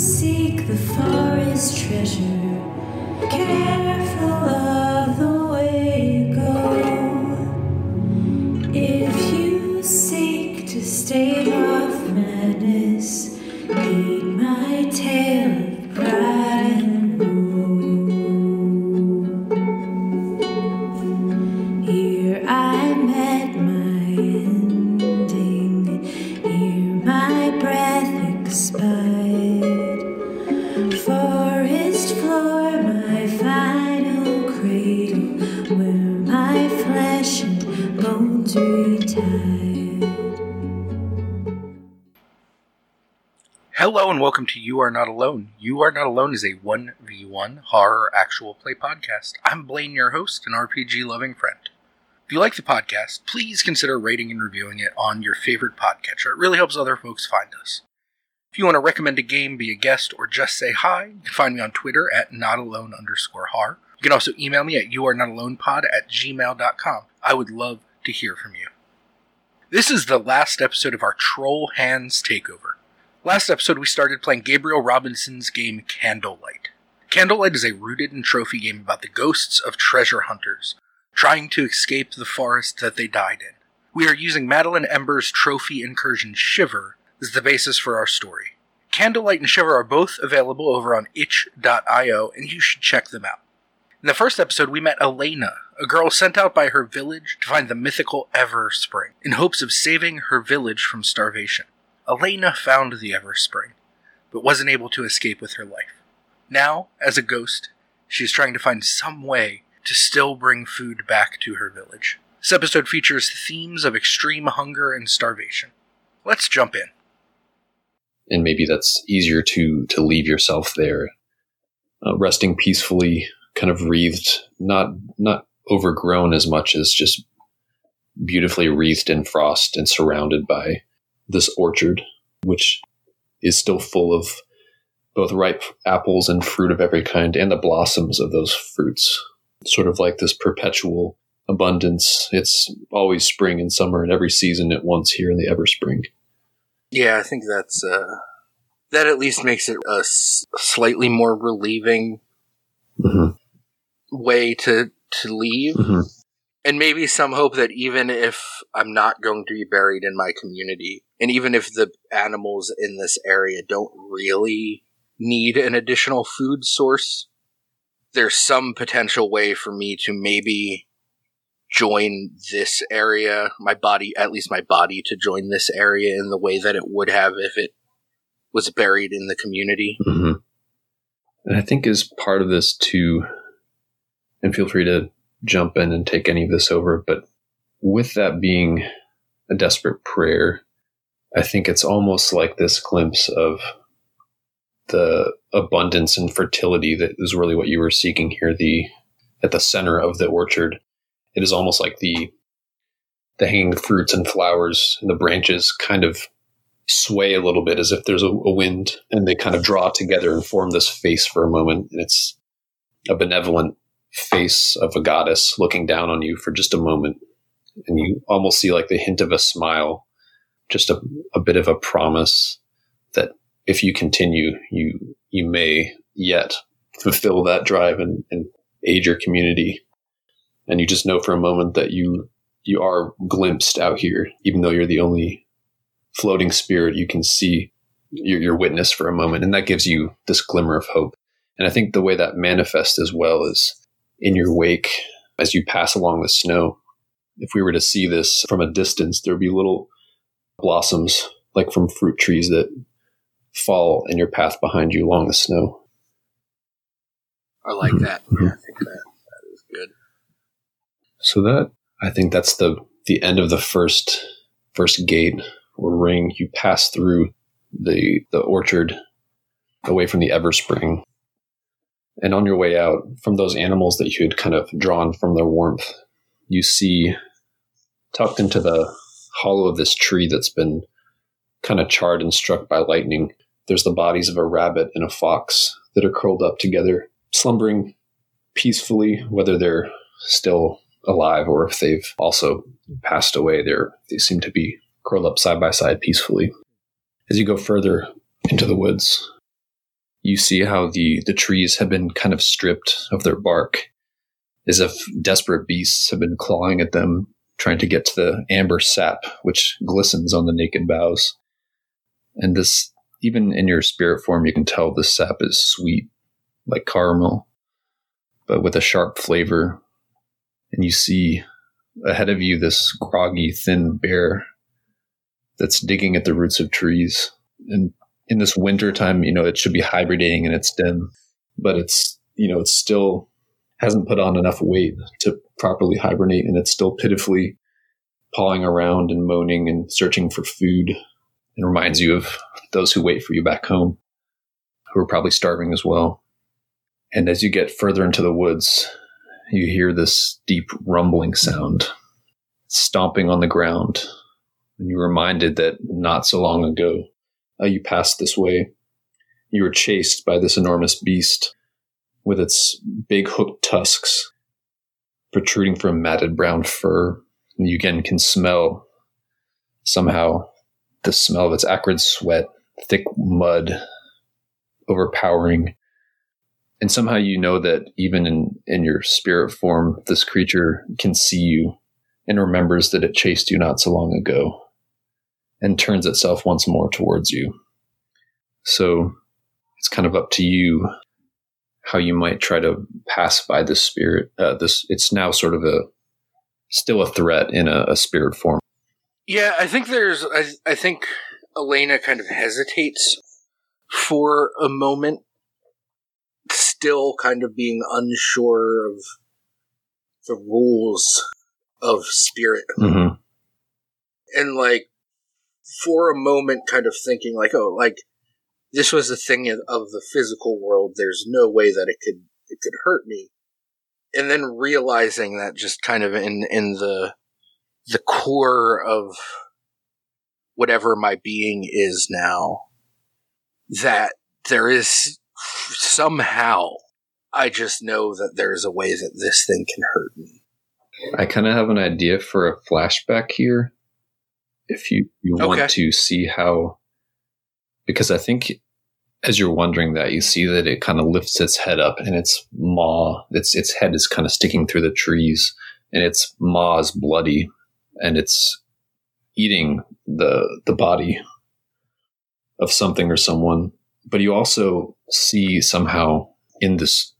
seek the forest treasure, careful welcome to You Are Not Alone. You Are Not Alone is a 1v1 horror actual play podcast. I'm Blaine, your host and RPG loving friend. If you like the podcast, please consider rating and reviewing it on your favorite podcatcher. It really helps other folks find us. If you want to recommend a game, be a guest, or just say hi, you can find me on Twitter at notalone underscore har. You can also email me at youarenotalonepod at gmail.com. I would love to hear from you. This is the last episode of our Troll Hands Takeover. Last episode, we started playing Gabriel Robinson's game Candlelight. Candlelight is a rooted and trophy game about the ghosts of treasure hunters trying to escape the forest that they died in. We are using Madeline Ember's trophy incursion Shiver as the basis for our story. Candlelight and Shiver are both available over on itch.io, and you should check them out. In the first episode, we met Elena, a girl sent out by her village to find the mythical Ever Spring, in hopes of saving her village from starvation. Elena found the Ever Spring, but wasn't able to escape with her life. Now, as a ghost, she is trying to find some way to still bring food back to her village. This episode features themes of extreme hunger and starvation. Let's jump in. and maybe that's easier to to leave yourself there, uh, resting peacefully, kind of wreathed, not not overgrown as much as just beautifully wreathed in frost and surrounded by this orchard, which is still full of both ripe apples and fruit of every kind, and the blossoms of those fruits. Sort of like this perpetual abundance. It's always spring and summer, and every season at once here in the ever spring. Yeah, I think that's uh, that at least makes it a s- slightly more relieving Mm-hmm. way to to leave, Mm-hmm. And maybe some hope that even if I'm not going to be buried in my community, and even if the animals in this area don't really need an additional food source, there's some potential way for me to maybe join this area, my body, at least my body, to join this area in the way that it would have if it was buried in the community. hmm And I think as part of this too, and feel free to jump in and take any of this over, but with that being a desperate prayer, I think it's almost like this glimpse of the abundance and fertility that is really what you were seeking here, the at the center of the orchard. It is almost like the the hanging fruits and flowers and the branches kind of sway a little bit as if there's a, a wind and they kind of draw together and form this face for a moment. And it's a benevolent face of a goddess looking down on you for just a moment. And you almost see like the hint of a smile, just a, a bit of a promise that if you continue, you, you may yet fulfill that drive and, and aid your community. And you just know for a moment that you, you are glimpsed out here, even though you're the only floating spirit, you can see your, your witness for a moment, and that gives you this glimmer of hope. And I think the way that manifests as well is in your wake as you pass along the snow. If we were to see this from a distance, there would be little blossoms like from fruit trees that fall in your path behind you along the snow. I like Mhm. that. Yeah, I think that that is good. So that I think that's the the end of the first first gate or ring. You pass through the the orchard away from the Everspring. And on your way out from those animals that you had kind of drawn from their warmth, you see tucked into the hollow of this tree that's been kind of charred and struck by lightning, there's the bodies of a rabbit and a fox that are curled up together, slumbering peacefully, whether they're still alive or if they've also passed away. They're they seem to be curled up side by side peacefully. As you go further into the woods, you see how the, the trees have been kind of stripped of their bark as if desperate beasts have been clawing at them, trying to get to the amber sap which glistens on the naked boughs. And this, even in your spirit form, you can tell the sap is sweet, like caramel, but with a sharp flavor. And you see ahead of you this groggy, thin bear that's digging at the roots of trees. And in this winter time, you know, it should be hibernating in its den, but it's, you know, it's still hasn't put on enough weight to properly hibernate and it's still pitifully pawing around and moaning and searching for food. It reminds you of those who wait for you back home, who are probably starving as well. And as you get further into the woods, you hear this deep rumbling sound, stomping on the ground. And you're reminded that not so long ago, uh, you passed this way. You were chased by this enormous beast with its big hooked tusks protruding from matted brown fur. And you again can smell somehow the smell of its acrid sweat, thick mud, overpowering. And somehow you know that even in, in your spirit form, this creature can see you and remembers that it chased you not so long ago and turns itself once more towards you. So it's kind of up to you how you might try to pass by this spirit. Uh, this it's now sort of a still a threat in a, a spirit form. Yeah, I think there's. I, I think Elena kind of hesitates for a moment, still kind of being unsure of the rules of spirit, Mm-hmm. and like for a moment, kind of thinking like, oh, like this was a thing of the physical world. There's no way that it could it could hurt me, and then realizing that just kind of in in the the core of whatever my being is now, that there is somehow I just know that there's a way that this thing can hurt me. I kind of have an idea for a flashback here. If you, you Okay. want to see how, because I think as you're wondering that, you see that it kind of lifts its head up and its maw, its its head is kind of sticking through the trees, and its maw is bloody, and it's eating the the body of something or someone. But you also see somehow in this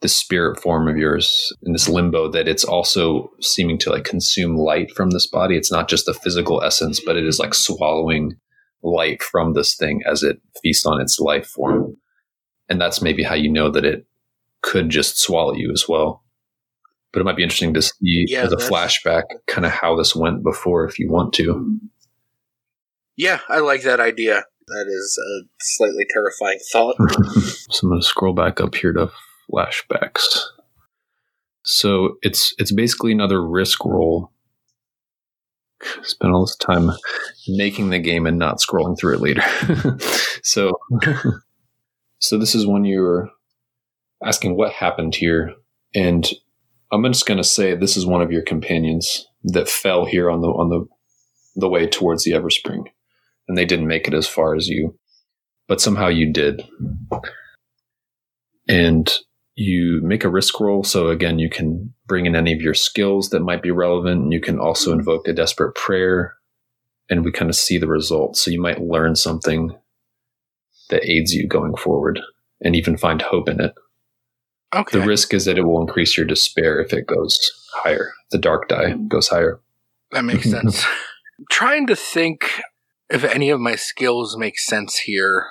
this spirit form of yours in this limbo that it's also seeming to like consume light from this body. It's not just the physical essence, but it is like swallowing light from this thing as it feasts on its life form. And that's maybe how you know that it could just swallow you as well. But it might be interesting to see Yeah, as a flashback kind of how this went before if you want to. Yeah, I like that idea. That is a slightly terrifying thought. so I'm going to scroll back up here to flashbacks. So it's it's basically another risk roll. Spend all this time making the game and not scrolling through it later. so so this is when you're asking what happened here, and I'm just going to say this is one of your companions that fell here on the on the the way towards the Everspring, and they didn't make it as far as you, but somehow you did and you make a risk roll. So again, you can bring in any of your skills that might be relevant. And you can also mm-hmm. invoke a desperate prayer, and we kind of see the results. So you might learn something that aids you going forward, and even find hope in it. Okay. The risk is that it will increase your despair if it goes higher. The dark die mm. goes higher. That makes sense. Trying to think if any of my skills make sense here.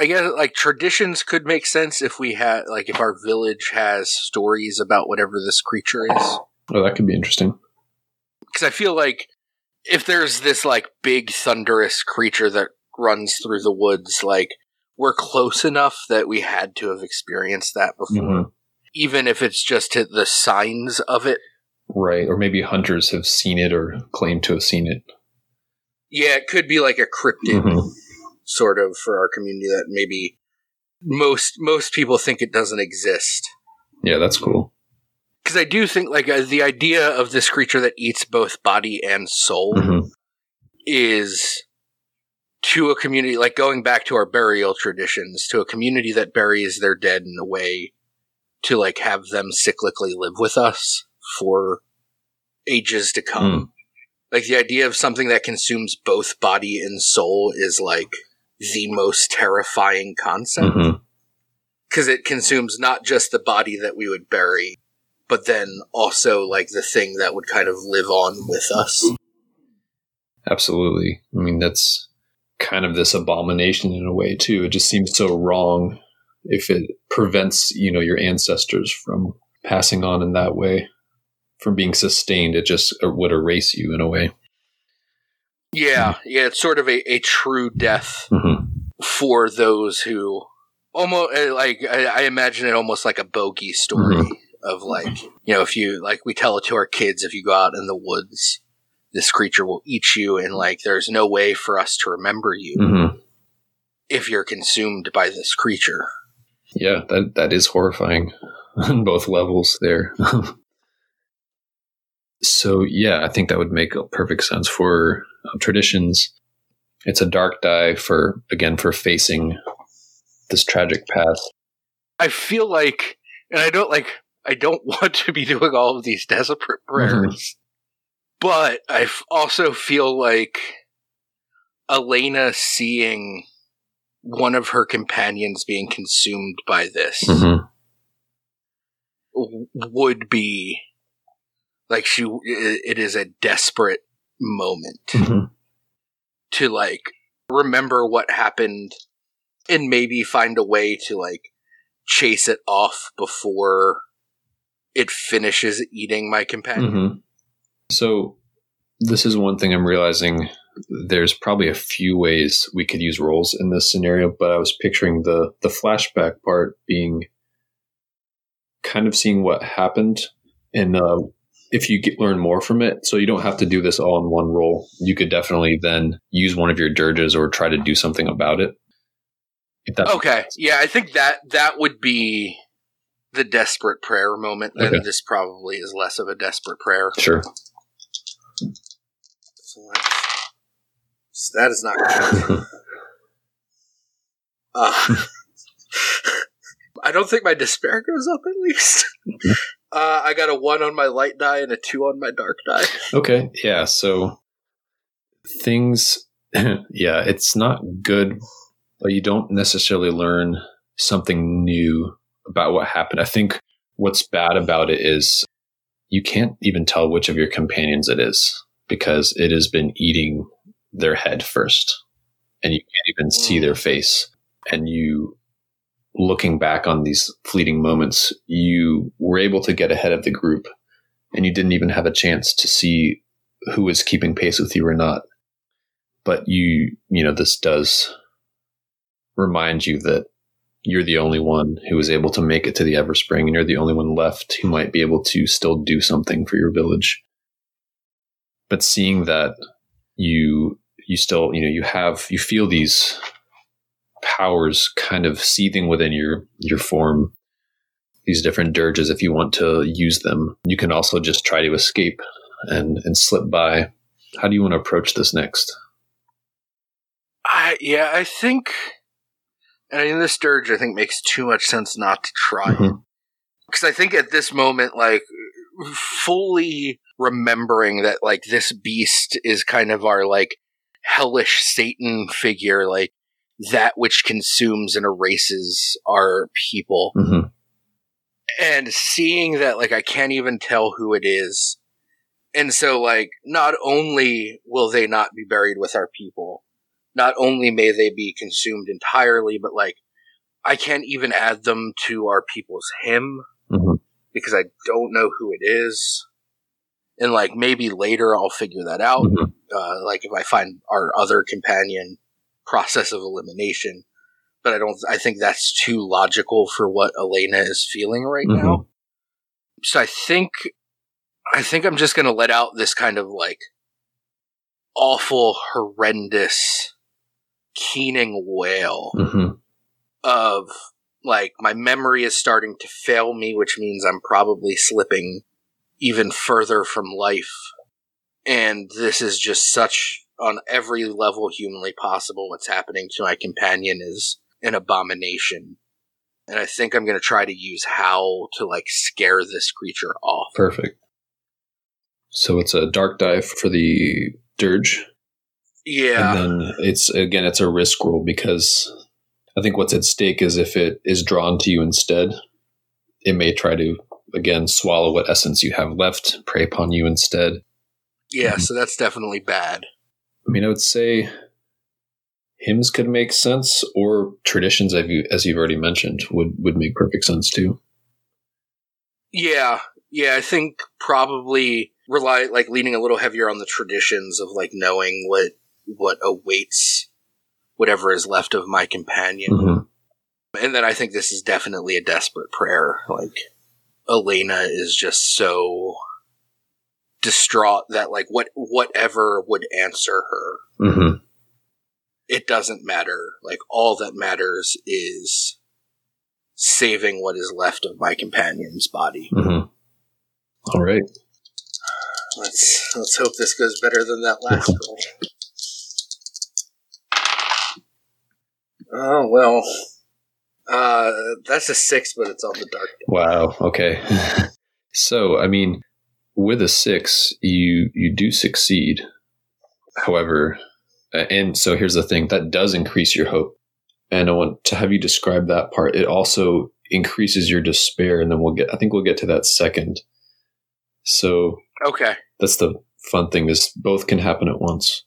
I guess like traditions could make sense if we had like if our village has stories about whatever this creature is. Oh, that could be interesting. Because I feel like if there's this like big thunderous creature that runs through the woods, like we're close enough that we had to have experienced that before. Mhm. Even if it's just the signs of it. Right. Or maybe hunters have seen it or claim to have seen it. Yeah, it could be like a cryptid. Mhm. Sort of for our community that maybe most most people think it doesn't exist Yeah, that's cool. because i do think like uh, the idea of this creature that eats both body and soul Mhm. is to a community like going back to our burial traditions to a community that buries their dead in a way to like have them cyclically live with us for ages to come. Mm. Like the idea of something that consumes both body and soul is like the most terrifying concept mm-hmm. because it consumes not just the body that we would bury, but then also like the thing that would kind of live on with us. Absolutely. I mean, that's kind of this abomination in a way too. It just seems so wrong if it prevents, you know, your ancestors from passing on in that way, from being sustained. It just would erase you in a way. Yeah, yeah, it's sort of a, a true death hmm for those who almost like I, I imagine it almost like a bogey story Mhm. of like you know if you like we tell it to our kids if you go out in the woods this creature will eat you and like there's no way for us to remember you hmm if you're consumed by this creature Yeah, that that is horrifying on both levels there. so yeah, I think that would make perfect sense for uh, traditions. It's a dark die for again for facing this tragic past. I feel like and I don't like I don't want to be doing all of these desperate prayers but I f- also feel like Elena seeing one of her companions being consumed by this Mhm. w- would be like she it is a desperate moment Mhm. to like remember what happened and maybe find a way to like chase it off before it finishes eating my companion Mhm. So this is one thing I'm realizing. There's probably a few ways we could use rolls in this scenario, but I was picturing the the flashback part being kind of seeing what happened, and uh, if you get, learn more from it, so you don't have to do this all in one roll. You could definitely then use one of your dirges or try to do something about it. Okay. Yeah, I think that that would be the desperate prayer moment. Then Okay. this probably is less of a desperate prayer. sure. So that's- that is not good. Uh, I don't think my despair goes up at least. Uh, I got a one on my light die and a two on my dark die. Okay, yeah. So things, yeah, it's not good, but you don't necessarily learn something new about what happened. I think what's bad about it is you can't even tell which of your companions it is because it has been eating their head first, and you can't even see their face. And you, looking back on these fleeting moments, you were able to get ahead of the group and you didn't even have a chance to see who was keeping pace with you or not. But you, you know, this does remind you that you're the only one who was able to make it to the Everspring, and you're the only one left who might be able to still do something for your village. But seeing that you, you still, you know, you have, you feel these powers kind of seething within your your form these different dirges if you want to use them. You can also just try to escape and and slip by. How do you want to approach this next? I yeah, I think, and I mean, this dirge I think makes too much sense not to try mm-hmm. because I think at this moment, like fully remembering that like this beast is kind of our like hellish Satan figure, like that which consumes and erases our people, Mhm. and seeing that like I can't even tell who it is. And so like not only will they not be buried with our people, not only may they be consumed entirely, but like I can't even add them to our people's hymn Mhm. because I don't know who it is. And like maybe later I'll figure that out. Mhm. Uh, like if I find our other companion process of elimination. But I don't, I think that's too logical for what Elena is feeling right Mhm. now. So I think, I think I'm just going to let out this kind of like awful, horrendous, keening wail Mhm. of like my memory is starting to fail me, which means I'm probably slipping even further from life. And this is just such on every level humanly possible what's happening to my companion is an abomination. And I think I'm going to try to use Howl to like scare this creature off. Perfect. So it's a dark dive for the dirge. Yeah. And then it's again it's a risk roll because I think what's at stake is if it is drawn to you instead, it may try to again swallow what essence you have left, prey upon you instead. Yeah, mm-hmm. so that's definitely bad. I mean, I would say hymns could make sense, or traditions, as you as you've already mentioned, would would make perfect sense too. Yeah, yeah, I think probably rely like leaning a little heavier on the traditions of like knowing what what awaits whatever is left of my companion. Mm-hmm. And then I think this is definitely a desperate prayer. Like Elena is just so distraught that like what whatever would answer her Mm-hmm. it doesn't matter like all that matters is saving what is left of my companion's body Mm-hmm. All right. let's let's hope this goes better than that last roll oh well uh that's a six but it's on the dark Wow. Okay. so, I mean, with a six, you you do succeed. However, uh, and so here's the thing that does increase your hope. And I want to have you describe that part. It also increases your despair, and then we'll get. I think we'll get to that second. So okay that's the fun thing is both can happen at once.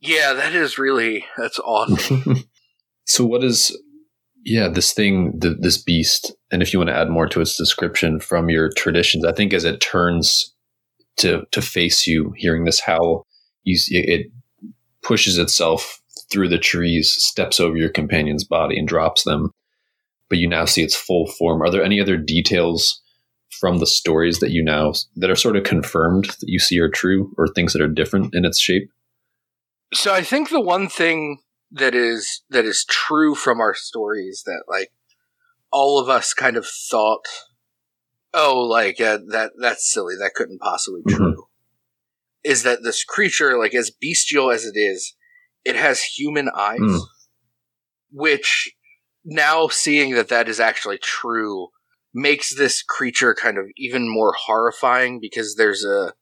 yeah that is really that's awesome so what is yeah this thing th- this beast and if you want to add more to its description from your traditions i think as it turns to to face you hearing this howl you it pushes itself through the trees steps over your companion's body and drops them. But you now see its full form. Are there any other details from the stories that you now that are sort of confirmed that you see are true or things that are different in its shape? So I think the one thing that is that is true from our stories that like all of us kind of thought, oh, like uh, that that's silly. That couldn't possibly be Mhm. true. Is that this creature, like as bestial as it is, it has human eyes, Mm. which now seeing that that is actually true makes this creature kind of even more horrifying because there's a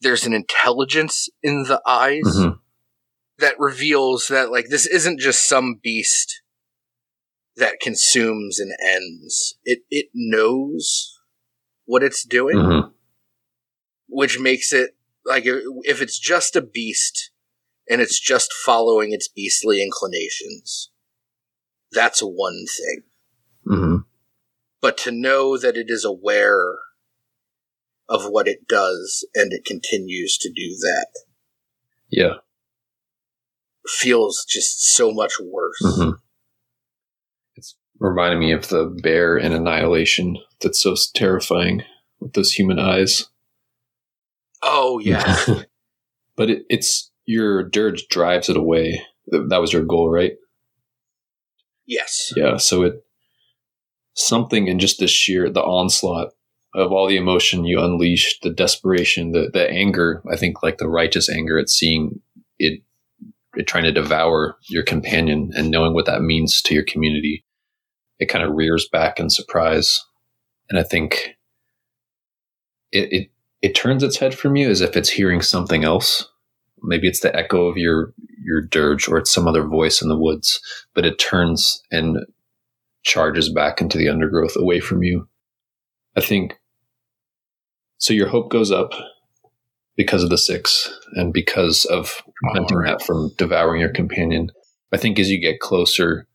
there's an intelligence in the eyes Mhm. that reveals that like this isn't just some beast that consumes and ends. It it knows what it's doing, Mhm. which makes it like if it's just a beast and it's just following its beastly inclinations, that's one thing. Mhm. But to know that it is aware of what it does and it continues to do that yeah feels just so much worse. Mhm. It's reminding me of the bear in Annihilation that's so terrifying with those human eyes. Oh yeah. but it, it's your dirge drives it away. That was your goal, right? yes. Yeah. So it something in just the sheer the onslaught of all the emotion you unleash, the desperation, the the anger. I think like the righteous anger at seeing it, it trying to devour your companion and knowing what that means to your community. It kind of rears back in surprise, and I think it it it turns its head from you as if it's hearing something else. Maybe it's the echo of your your dirge, or it's some other voice in the woods. But it turns and charges back into the undergrowth away from you. I think so. Your hope goes up because of the six and because of preventing Alright. that from devouring your companion. I think as you get closer,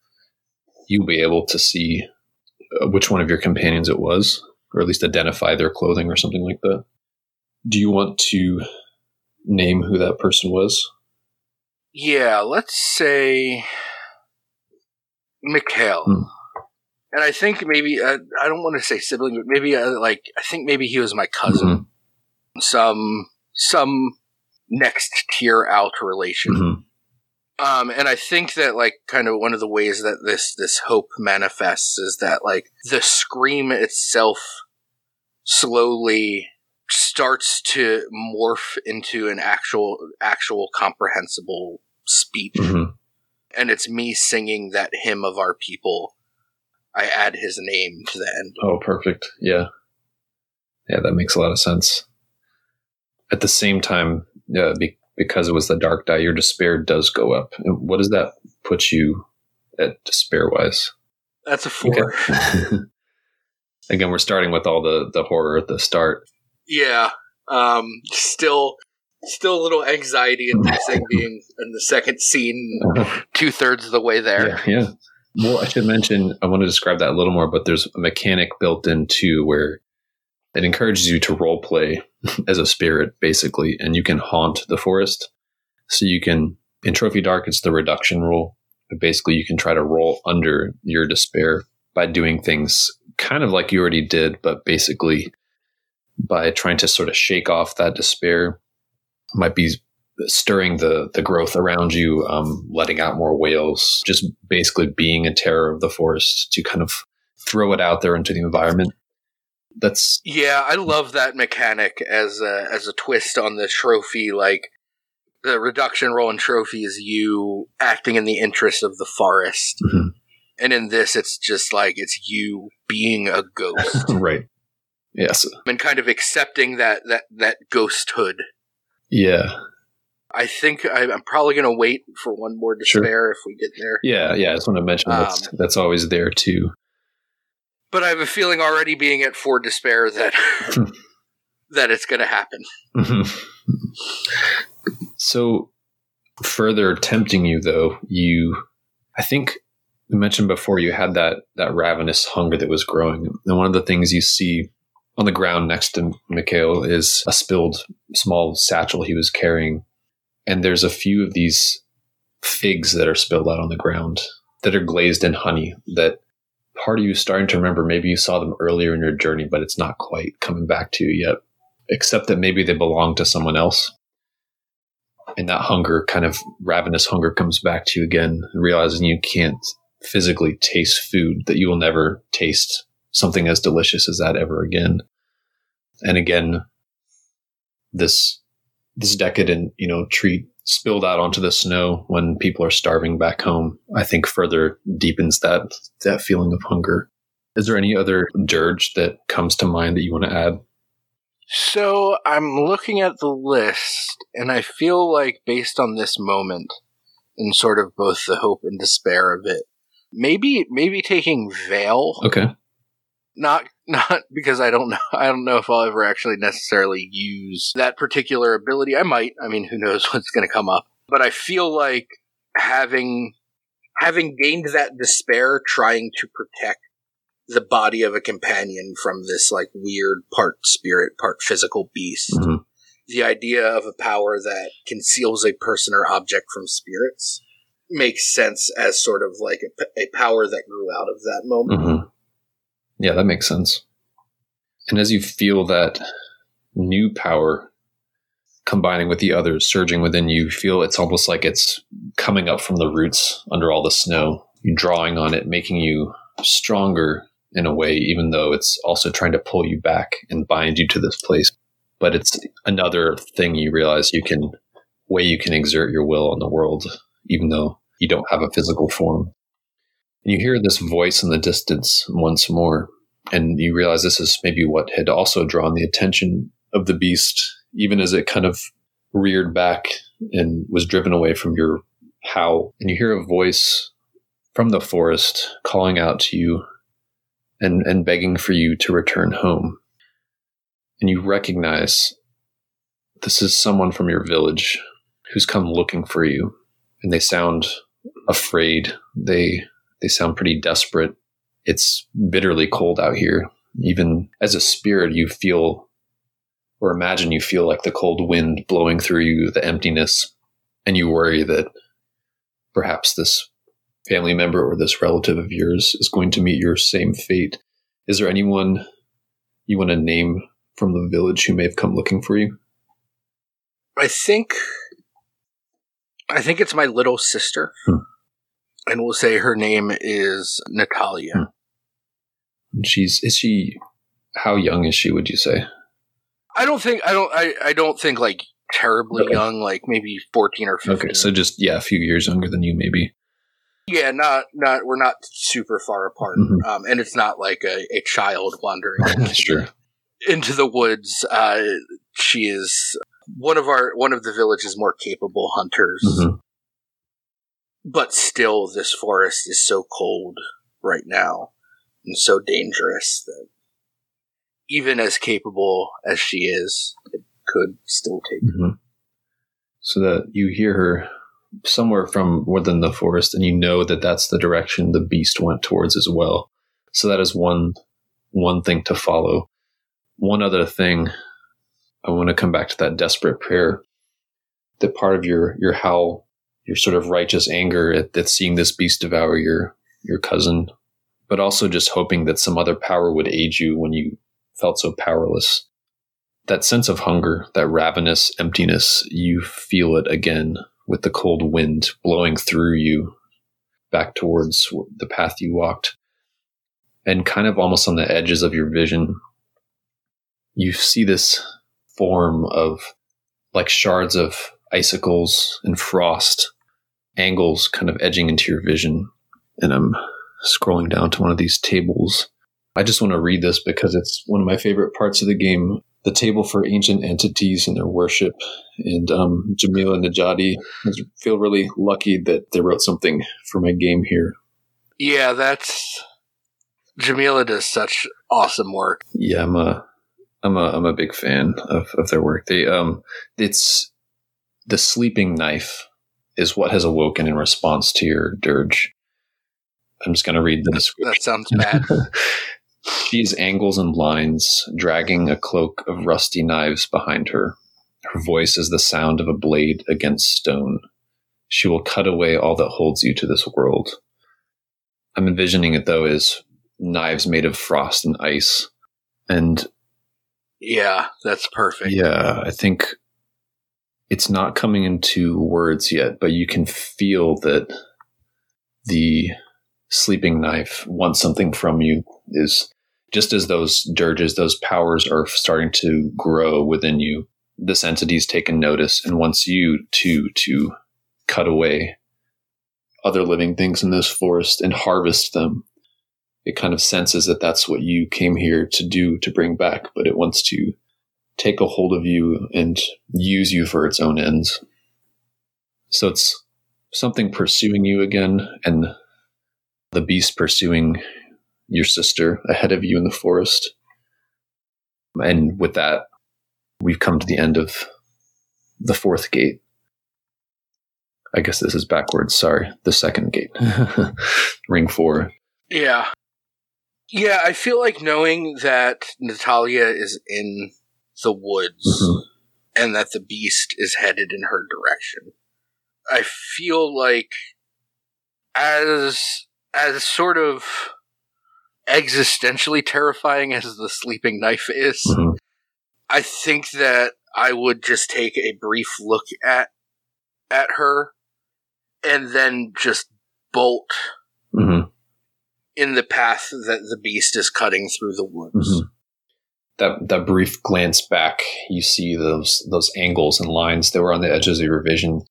you'll be able to see uh, which one of your companions it was, or at least identify their clothing or something like that. Do you want to name who that person was? Yeah, let's say Mikhail. Hmm. And I think maybe, uh, I don't want to say sibling, but maybe, uh, like, I think maybe he was my cousin. Mm-hmm. Some, some next tier out relation. Mhm. Um, and I think that like kind of one of the ways that this this hope manifests is that like the scream itself slowly starts to morph into an actual actual comprehensible speech Mhm. and it's me singing that hymn of our people i add his name to the end Oh, perfect. Yeah. Yeah, that makes a lot of sense. At the same time, yeah, be, because it was the dark die, your despair does go up. And what does that put you at despair wise? that's a four Again, we're starting with all the, the horror at the start. yeah um still still a little anxiety inducing being in the second scene two-thirds of the way there Yeah, yeah. Well, I should mention, I want to describe that a little more, but there's a mechanic built in too where it encourages you to role play as a spirit, basically, and you can haunt the forest. So you can, in Trophy Dark, it's the reduction rule. But basically, you can try to roll under your despair by doing things kind of like you already did, but basically by trying to sort of shake off that despair. Might be stirring the the growth around you, um, letting out more wails, just basically being a terror of the forest to kind of throw it out there into the environment. That's Yeah, I love that mechanic as a as a twist on the trophy. Like the reduction roll in trophy is you acting in the interest of the forest, Mhm. and in this, it's just like it's you being a ghost right. Yes. and kind of accepting that that that ghosthood. Yeah. I think I, I'm probably going to wait for one more Sure. despair if we get there. Yeah. Yeah. I just want to mention that's that's always there too. But I have a feeling already being at four despair that that it's going to happen. So further tempting you though, you I think you mentioned before you had that that ravenous hunger that was growing. And one of the things you see on the ground next to Mikhail is a spilled small satchel he was carrying. And there's a few of these figs that are spilled out on the ground that are glazed in honey that part of you starting to remember maybe you saw them earlier in your journey, but it's not quite coming back to you yet except that maybe they belong to someone else. And that hunger, kind of ravenous hunger, comes back to you again, realizing you can't physically taste food, that you will never taste something as delicious as that ever again. And again, this this decadent, you know, treat spilled out onto the snow when people are starving back home, I think further deepens that that feeling of hunger. Is there any other dirge that comes to mind that you want to add? So I'm looking at the list, and I feel like based on this moment, and sort of both the hope and despair of it, maybe maybe taking Veil, Okay. Not not because I don't know I don't know if I'll ever actually necessarily use that particular ability. I might. I mean, who knows what's going to come up. But I feel like having having gained that despair, trying to protect the body of a companion from this like weird part spirit, part physical beast. Mhm. The idea of a power that conceals a person or object from spirits makes sense as sort of like a power that grew out of that moment. hmm Yeah, that makes sense. And as you feel that new power combining with the others surging within you, you feel it's almost like it's coming up from the roots under all the snow. You drawing on it, making you stronger in a way, even though it's also trying to pull you back and bind you to this place. But it's another thing you realize you can way you can exert your will on the world, even though you don't have a physical form. And you hear this voice in the distance once more, and you realize this is maybe what had also drawn the attention of the beast, even as it kind of reared back and was driven away from your howl. And you hear a voice from the forest calling out to you and, and begging for you to return home. And you recognize this is someone from your village who's come looking for you. And they sound afraid. They they sound pretty desperate. It's bitterly cold out here. Even as a spirit, you feel or imagine you feel like the cold wind blowing through you, the emptiness, and you worry that perhaps this family member or this relative of yours is going to meet your same fate. Is there anyone you want to name from the village who may have come looking for you? I think I think it's my little sister. Hmm. And we'll say her name is Natalia. Hmm. She's is she how young is she, would you say? I don't think I don't I, I don't think like terribly Okay. young, like maybe fourteen or fifteen. Okay, so just yeah, a few years younger than you, maybe. yeah, not not we're not super far apart, Mhm. um, and it's not like a, a child wandering into, Sure. the, into the woods. Uh, she is one of our one of the village's more capable hunters, Mhm. But still, this forest is so cold right now and so dangerous that even as capable as she is, it could still take. Mhm. So that you hear her somewhere from within the forest, and you know that that's the direction the beast went towards as well. So that is one one thing to follow. One other thing, I want to come back to that desperate prayer. That part of your your howl, your sort of righteous anger at, at seeing this beast devour your your cousin, but also just hoping that some other power would aid you when you felt so powerless that sense of hunger, that ravenous emptiness, you feel it again with the cold wind blowing through you back towards the path you walked. And kind of almost on the edges of your vision, you see this form of like shards of icicles and frost, angles kind of edging into your vision. And I'm scrolling down to one of these tables. I just want to read this because it's one of my favorite parts of the game the table for ancient entities and their worship. And um, Jamila Nedjadi, I feel really lucky that they wrote something for my game here. Yeah, that's Jamila does such awesome work. Yeah, I'm a, I'm a, I'm a big fan of, of their work. They, um, it's the sleeping knife is what has awoken in response to your dirge. I'm just going to read the description. That sounds bad. She's angles and lines, dragging a cloak of rusty knives behind her. Her voice is the sound of a blade against stone. She will cut away all that holds you to this world. I'm envisioning it though as knives made of frost and ice. And yeah, that's perfect. yeah, I think it's not coming into words yet, but you can feel that the sleeping knife wants something from you is just as those dirges, those powers are starting to grow within you. This entity's taken notice and wants you to to cut away other living things in this forest and harvest them. It kind of senses that that's what you came here to do to bring back, but it wants to take a hold of you and use you for its own ends. So it's something pursuing you again, and the beast pursuing your sister ahead of you in the forest. And with that, we've come to the end of the fourth gate. I guess this is backwards. Sorry, the second gate. Ring four. Yeah. Yeah, I feel like knowing that Natalia is in the woods Mhm. and that the beast is headed in her direction. I feel like as as sort of existentially terrifying as the sleeping knife is, Mhm. I think that I would just take a brief look at at her and then just bolt Mhm. in the path that the beast is cutting through the woods. Mhm. That that brief glance back, you see those those angles and lines that were on the edges of your vision,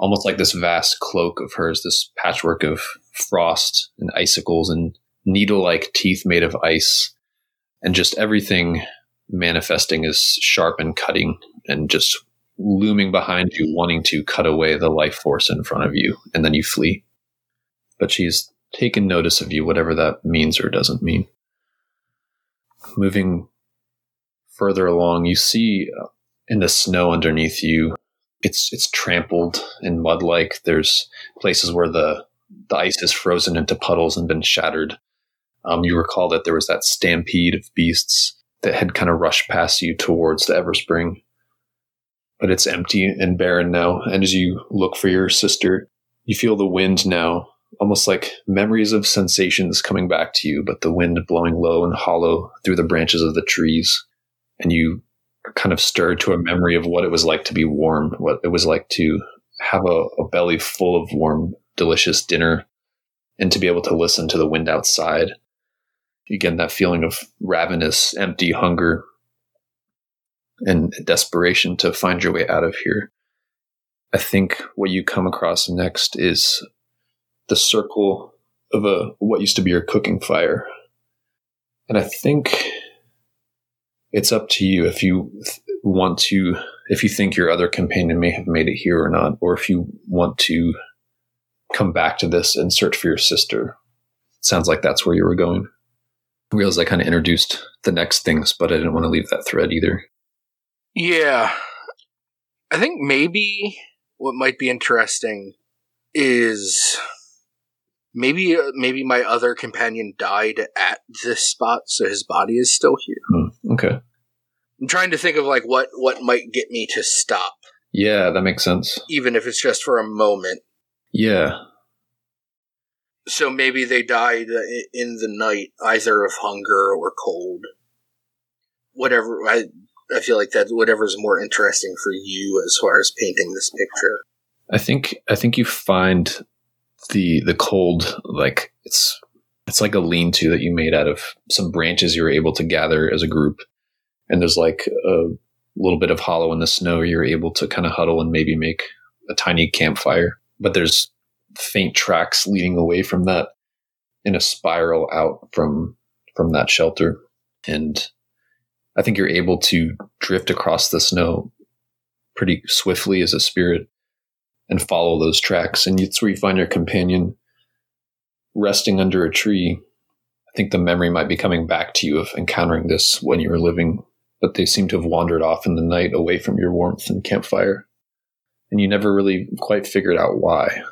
almost like this vast cloak of hers, this patchwork of frost and icicles and needle-like teeth made of ice, and just everything manifesting as sharp and cutting, and just looming behind you, wanting to cut away the life force in front of you, and then you flee. But she's taken notice of you, whatever that means or doesn't mean moving further along, you see uh, in the snow underneath you, it's it's trampled and mud like. There's places where the the ice is frozen into puddles and been shattered. Um, you recall that there was that stampede of beasts that had kind of rushed past you towards the Everspring, but it's empty and barren now. And as you look for your sister, you feel the wind now almost like memories of sensations coming back to you, but the wind blowing low and hollow through the branches of the trees. And you kind of stirred to a memory of what it was like to be warm, what it was like to have a, a belly full of warm, delicious dinner, and to be able to listen to the wind outside. Again, that feeling of ravenous, empty hunger. and desperation to find your way out of here. I think what you come across next is the circle of a what used to be your cooking fire. And I think it's up to you if you want to if you think your other companion may have made it here or not or if you want to come back to this and search for your sister. Sounds like that's where you were going. I realized I kind of introduced the next things, but I didn't want to leave that thread either. Yeah. I think maybe what might be interesting is maybe uh, maybe my other companion died at this spot so his body is still here. Hmm, okay. I'm trying to think of like what what might get me to stop Yeah, that makes sense. even if it's just for a moment. Yeah. So maybe they died uh, in the night either of hunger or cold. Whatever I I feel like that whatever's more interesting for you as far as painting this picture. I think I think you find the the cold like it's it's like a lean-to that you made out of some branches you were able to gather as a group, and there's like a little bit of hollow in the snow. You're able to kind of huddle and maybe make a tiny campfire, but there's faint tracks leading away from that in a spiral out from from that shelter, and I think you're able to drift across the snow pretty swiftly as a spirit and follow those tracks. And it's where you find your companion resting under a tree. I think the memory might be coming back to you of encountering this when you were living, but they seem to have wandered off in the night away from your warmth and campfire. And you never really quite figured out why.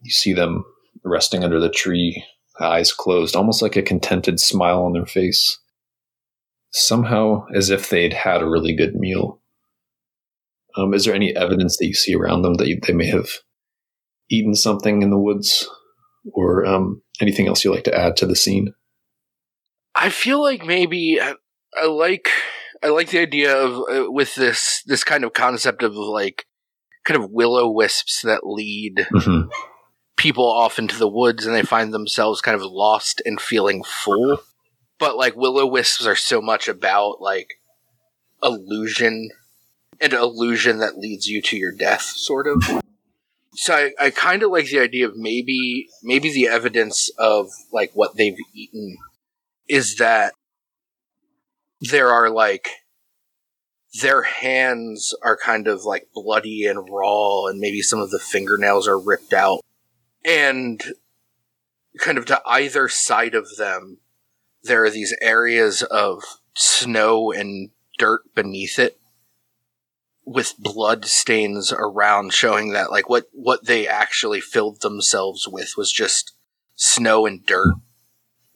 You see them resting under the tree, eyes closed, almost like a contented smile on their face. Somehow as if they'd had a really good meal. Um, is there any evidence that you see around them that you, they may have eaten something in the woods, or um, anything else you like to add to the scene? I feel like maybe I, I like I like the idea of uh, with this this kind of concept of like kind of will-o'-wisps that lead Mm-hmm. people off into the woods and they find themselves kind of lost and feeling full. But like will-o'-wisps are so much about like illusion and illusion that leads you to your death, sort of. So I, I kind of like the idea of maybe maybe the evidence of like what they've eaten is that there are like their hands are kind of like bloody and raw and maybe some of the fingernails are ripped out and kind of to either side of them there are these areas of snow and dirt beneath it with blood stains around showing that like what what they actually filled themselves with was just snow and dirt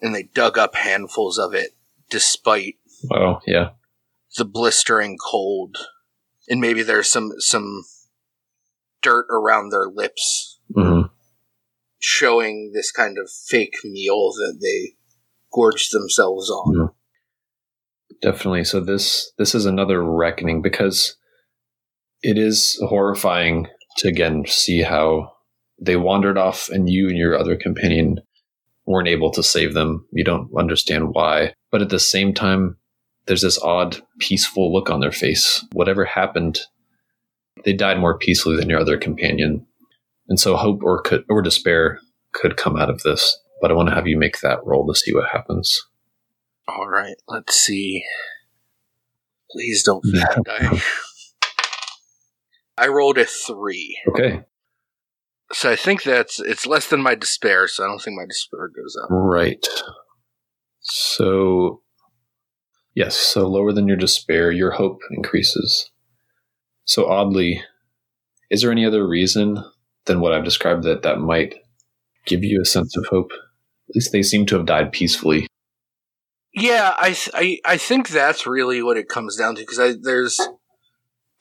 and they dug up handfuls of it despite oh yeah. the blistering cold and maybe there's some some dirt around their lips hmm showing this kind of fake meal that they gorged themselves on. Definitely. So this this is another reckoning because it is horrifying to again see how they wandered off and you and your other companion weren't able to save them. You don't understand why. But at the same time, there's this odd, peaceful look on their face. Whatever happened, they died more peacefully than your other companion. And so hope or could or despair could come out of this. But I want to have you make that roll to see what happens. All right, let's see. Please don't fat die. I rolled a three, Okay. so I think that's it's less than my despair. So I don't think my despair goes up. Right. So, yes, so lower than your despair, your hope increases. So, oddly, is there any other reason than what I've described that that might give you a sense of hope? At least they seem to have died peacefully. Yeah, I th- I I think that's really what it comes down to because I there's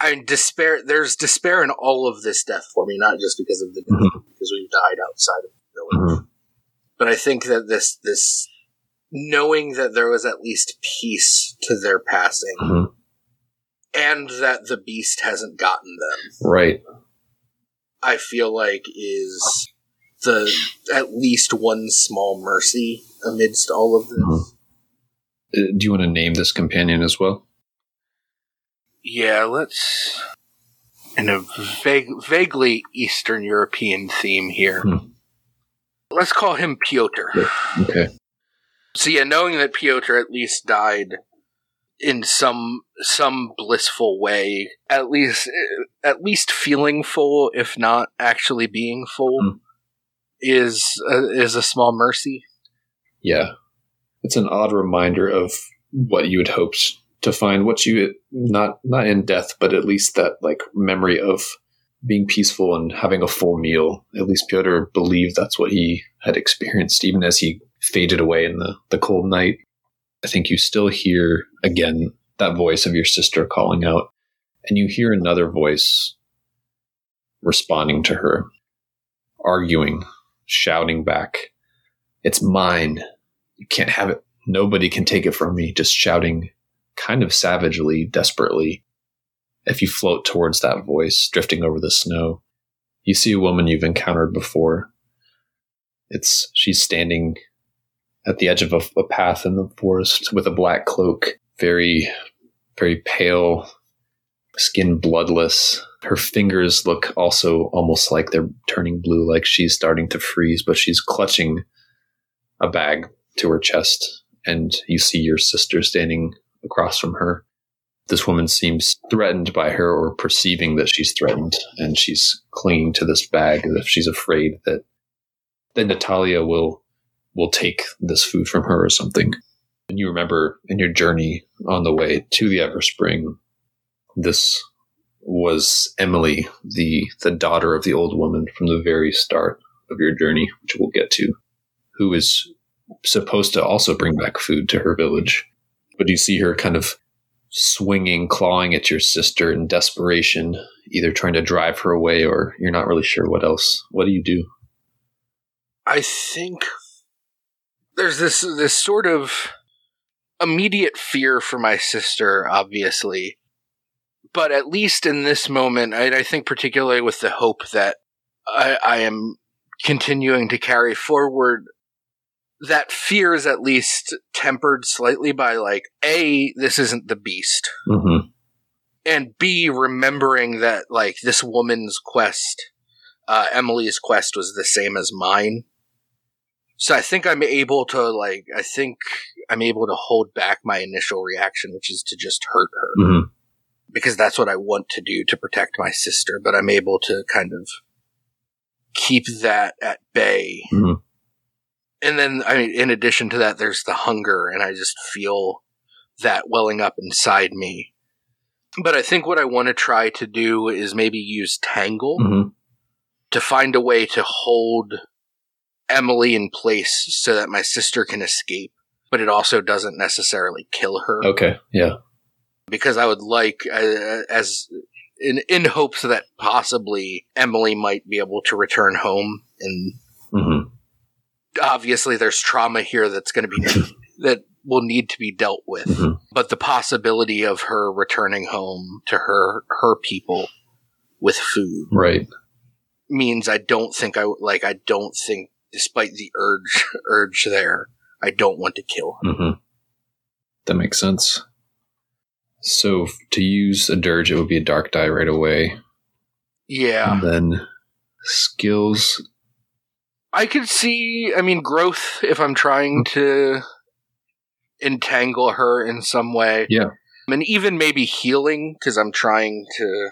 I mean, despair. There's despair in all of this death for me, not just because of the death, Mhm. because we've died outside of the village. But I think that this this knowing that there was at least peace to their passing, Mhm. and that the beast hasn't gotten them, Right. I feel like is the at least one small mercy amidst all of this. Mhm. Uh, Do you want to name this companion as well? Yeah, let's. In a vague, vaguely Eastern European theme here. Hmm. Let's call him Piotr. Okay. So yeah, knowing that Piotr at least died in some some blissful way, at least at least feeling full, if not actually being full, Hmm. is a, is a small mercy. Yeah. It's an odd reminder of what you had hoped to find, what you not not in death, but at least that like memory of being peaceful and having a full meal. At least Piotr believed that's what he had experienced, even as he faded away in the, the cold night. I think you still hear again that voice of your sister calling out, and you hear another voice responding to her, arguing, shouting back, It's mine. You can't have it. Nobody can take it from me. Just shouting kind of savagely, desperately. If you float towards that voice, drifting over the snow, you see a woman you've encountered before. It's she's standing at the edge of a, a path in the forest with a black cloak, very, very pale, skin bloodless. Her fingers look also almost like they're turning blue, like she's starting to freeze, but she's clutching a bag to her chest, and you see your sister standing across from her. This woman seems threatened by her or perceiving that she's threatened, and she's clinging to this bag as if she's afraid that that Natalia will will take this food from her or something. And you remember in your journey on the way to the Everspring, this was Emily, the the daughter of the old woman from the very start of your journey, which we'll get to, who is supposed to also bring back food to her village. But you see her kind of swinging, clawing at your sister in desperation, either trying to drive her away or you're not really sure what else. What do you do? I think there's this this sort of immediate fear for my sister, obviously, but at least in this moment, I, I think particularly with the hope that I, I am continuing to carry forward. That fear is at least tempered slightly by like a this isn't the beast, Mm-hmm. and b remembering that like this woman's quest, uh, Emily's quest was the same as mine. So I think I'm able to like I think I'm able to hold back my initial reaction, which is to just hurt her Mm-hmm. because that's what I want to do to protect my sister. But I'm able to kind of keep that at bay. Mhm. And then, I mean, in addition to that, there's the hunger, and I just feel that welling up inside me. But I think what I want to try to do is maybe use Tangle Mm-hmm. to find a way to hold Emily in place so that my sister can escape, but it also doesn't necessarily kill her Okay. Yeah. because I would like uh, as in in hopes that possibly Emily might be able to return home and. Obviously there's trauma here that's going to be that will need to be dealt with Mhm. but the possibility of her returning home to her her people with food Right. means I don't think I like I don't think despite the urge urge there I don't want to kill her. Mm-hmm. That makes sense. So to use a dirge, it would be a dark die right away. Yeah. And then skills. I could see, I mean, growth if I'm trying to entangle her in some way. Yeah. And even maybe healing, because I'm trying to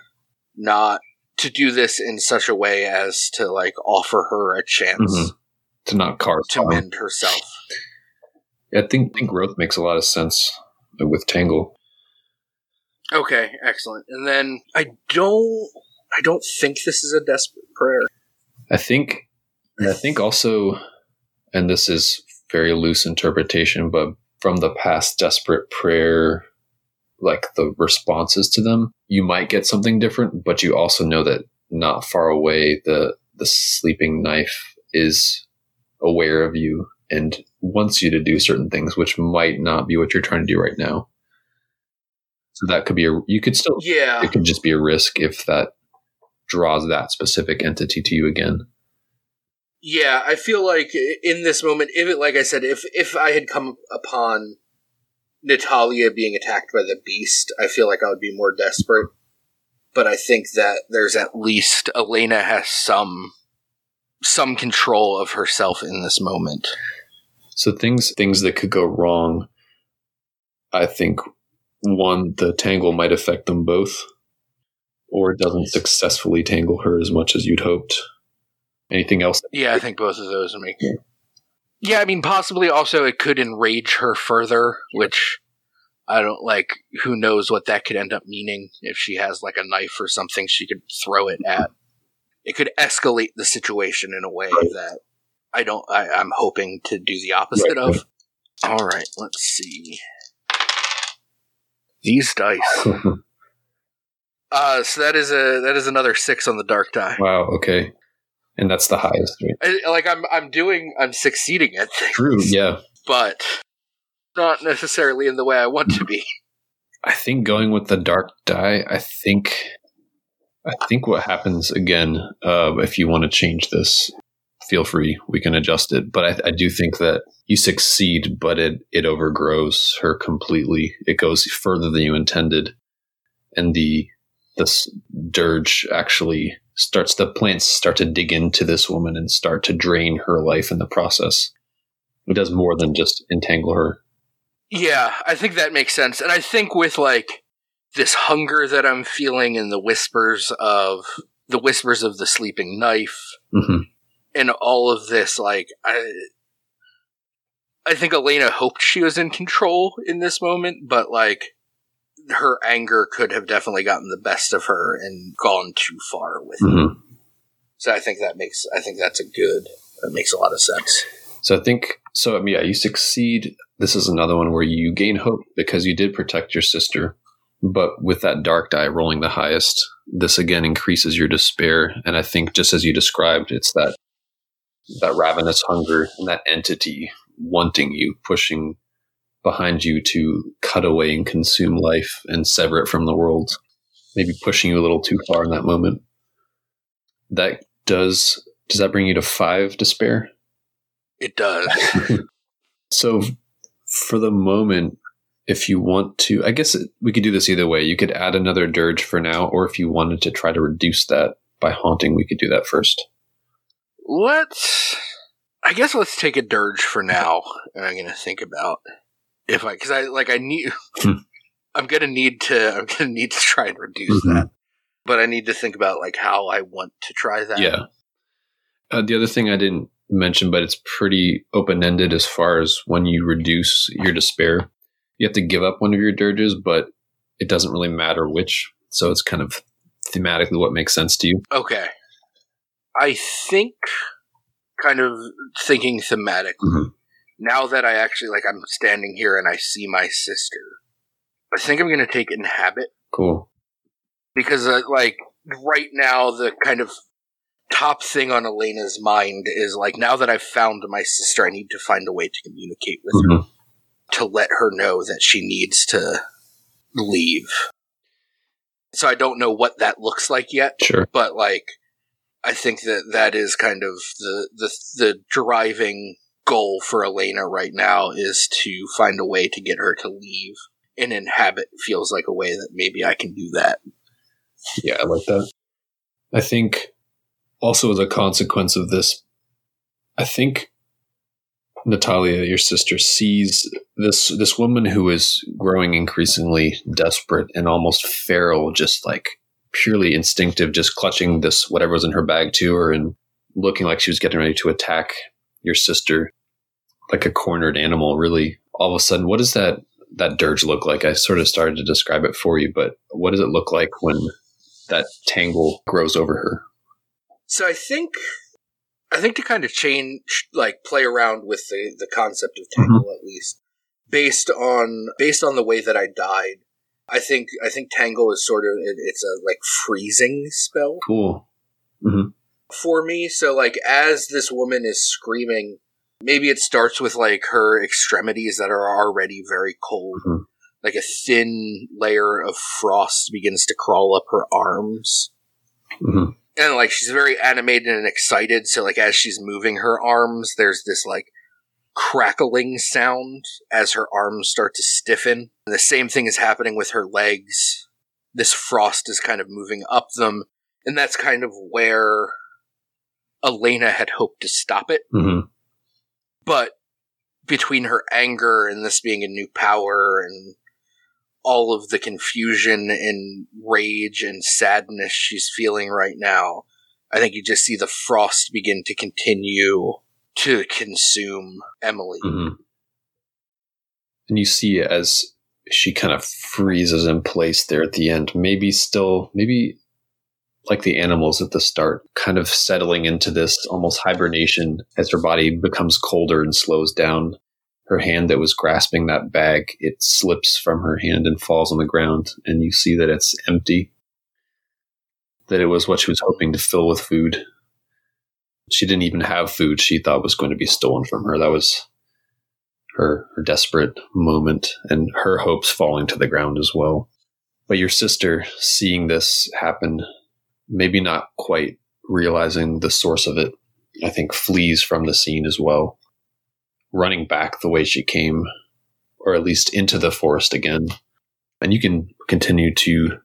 not to do this in such a way as to like offer her a chance Mhm. To not carve. to mend herself. I think, think growth makes a lot of sense with Tangle. Okay, excellent. And then I don't I don't think this is a desperate prayer. I think, and I think also, and this is very loose interpretation, but from the past desperate prayer, like the responses to them, you might get something different, but you also know that not far away, the the sleeping knife is aware of you and wants you to do certain things, which might not be what you're trying to do right now. So that could be a you could still Yeah. it could just be a risk if that draws that specific entity to you again. Yeah, I feel like in this moment, if it, like I said, if if I had come upon Natalia being attacked by the beast, I feel like I would be more desperate. But I think that there's at least Elena has some some control of herself in this moment. So things things that could go wrong. I think one the tangle might affect them both, or it doesn't successfully tangle her as much as you'd hoped. Anything else? Yeah, I think both of those make. Yeah. yeah, I mean, possibly also it could enrage her further, which I don't like. Who knows what that could end up meaning if she has like a knife or something she could throw it at. It could escalate the situation in a way right. that I don't. I, I'm hoping to do the opposite right. of. All right, let's see. These dice. uh, so that is a that is another six on the dark die. Wow. Okay and that's the highest. Right? I, like I'm, I'm doing, I'm succeeding at things. True, yeah, but not necessarily in the way I want to be. I think going with the dark die. I think, I think what happens again, uh, if you want to change this, feel free. We can adjust it. But I, I do think that you succeed, but it it overgrows her completely. It goes further than you intended, and the this dirge actually starts the plants start to dig into this woman and start to drain her life in the process. It does more than just entangle her. Yeah, I think that makes sense. And I think with like this hunger that I'm feeling and the whispers of the whispers of the sleeping knife mm-hmm. and all of this, like I I think Elena hoped she was in control in this moment, but like her anger could have definitely gotten the best of her and gone too far with mm-hmm. it. So I think that makes I think that's a good that makes a lot of sense. So I think so. I mean, yeah, you succeed. This is another one where you gain hope because you did protect your sister, but with that dark die rolling the highest, this again increases your despair. And I think just as you described, it's that that ravenous hunger and that entity wanting you, pushing behind you to cut away and consume life and sever it from the world, maybe pushing you a little too far in that moment. That does does that bring you to five despair? It does. so, for the moment, if you want to, I guess we could do this either way. You could add another dirge for now, or if you wanted to try to reduce that by haunting, we could do that first. Let's. I guess let's take a dirge for now. And I'm going to think about if I because I like I need hmm. I'm gonna need to I'm gonna need to try and reduce mm-hmm. that, but I need to think about like how I want to try that. Yeah. Uh, the other thing I didn't mention, but it's pretty open ended as far as when you reduce your despair, you have to give up one of your dirges, but it doesn't really matter which. So it's kind of thematically what makes sense to you. Okay. I think, kind of thinking thematically, mm-hmm now that I actually like I'm standing here and I see my sister, I think I'm going to take it inhabit. Cool. Because uh, like right now the kind of top thing on Elena's mind is like now that I've found my sister, I need to find a way to communicate with mm-hmm. her to let her know that she needs to leave. So I don't know what that looks like yet. Sure. But like I think that that is kind of the the the driving goal for Elena right now is to find a way to get her to leave and inhabit feels like a way that maybe I can do that. Yeah, I like that. I think also as a consequence of this, I think Natalia, your sister, sees this this woman who is growing increasingly desperate and almost feral, just like purely instinctive, just clutching this whatever was in her bag to her and looking like she was getting ready to attack your sister like a cornered animal, really. All of a sudden, what does that that dirge look like? I sort of started to describe it for you, but what does it look like when that tangle grows over her? So I think I think to kind of change like play around with the, the concept of tangle mm-hmm. at least based on based on the way that I died. I think I think tangle is sort of it's a like freezing spell. Cool. Mm-hmm. For me, so like as this woman is screaming Maybe it starts with like her extremities that are already very cold. Mm-hmm. Like a thin layer of frost begins to crawl up her arms. Mm-hmm. And like she's very animated and excited. So like as she's moving her arms, there's this like crackling sound as her arms start to stiffen. And the same thing is happening with her legs. This frost is kind of moving up them, and that's kind of where Elena had hoped to stop it. hmm But between her anger and this being a new power and all of the confusion and rage and sadness she's feeling right now, I think you just see the frost begin to continue to consume Emily. hmm And you see as she kind of freezes in place there at the end, maybe still, maybe like the animals at the start, kind of settling into this almost hibernation as her body becomes colder and slows down. Her hand that was grasping that bag, it slips from her hand and falls on the ground, and you see that it's empty. That it was what she was hoping to fill with food. She didn't even have food she thought was going to be stolen from her. That was her, her desperate moment and her hopes falling to the ground as well. But your sister, seeing this happen, maybe not quite realizing the source of it, I think flees from the scene as well, running back the way she came, or at least into the forest again. And you can continue to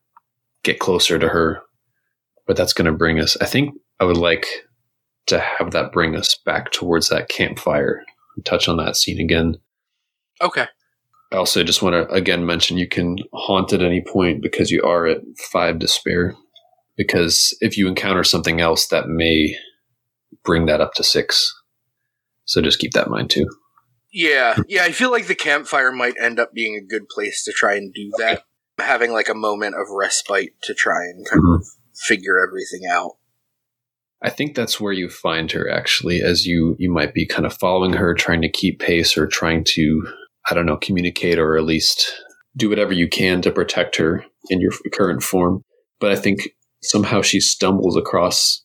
get closer to her, but that's going to bring us, I think I would like to have that bring us back towards that campfire. and Touch on that scene again. Okay. I also just want to again mention you can haunt at any point because you are at five despair. Because if you encounter something else, that may bring that up to six. So just keep that in mind too. Yeah, yeah, I feel like the campfire might end up being a good place to try and do that. Having like a moment of respite to try and kind Mhm. of figure everything out. I think that's where you find her actually, as you you might be kind of following her, trying to keep pace or trying to, I don't know, communicate or at least do whatever you can to protect her in your current form. But I think somehow she stumbles across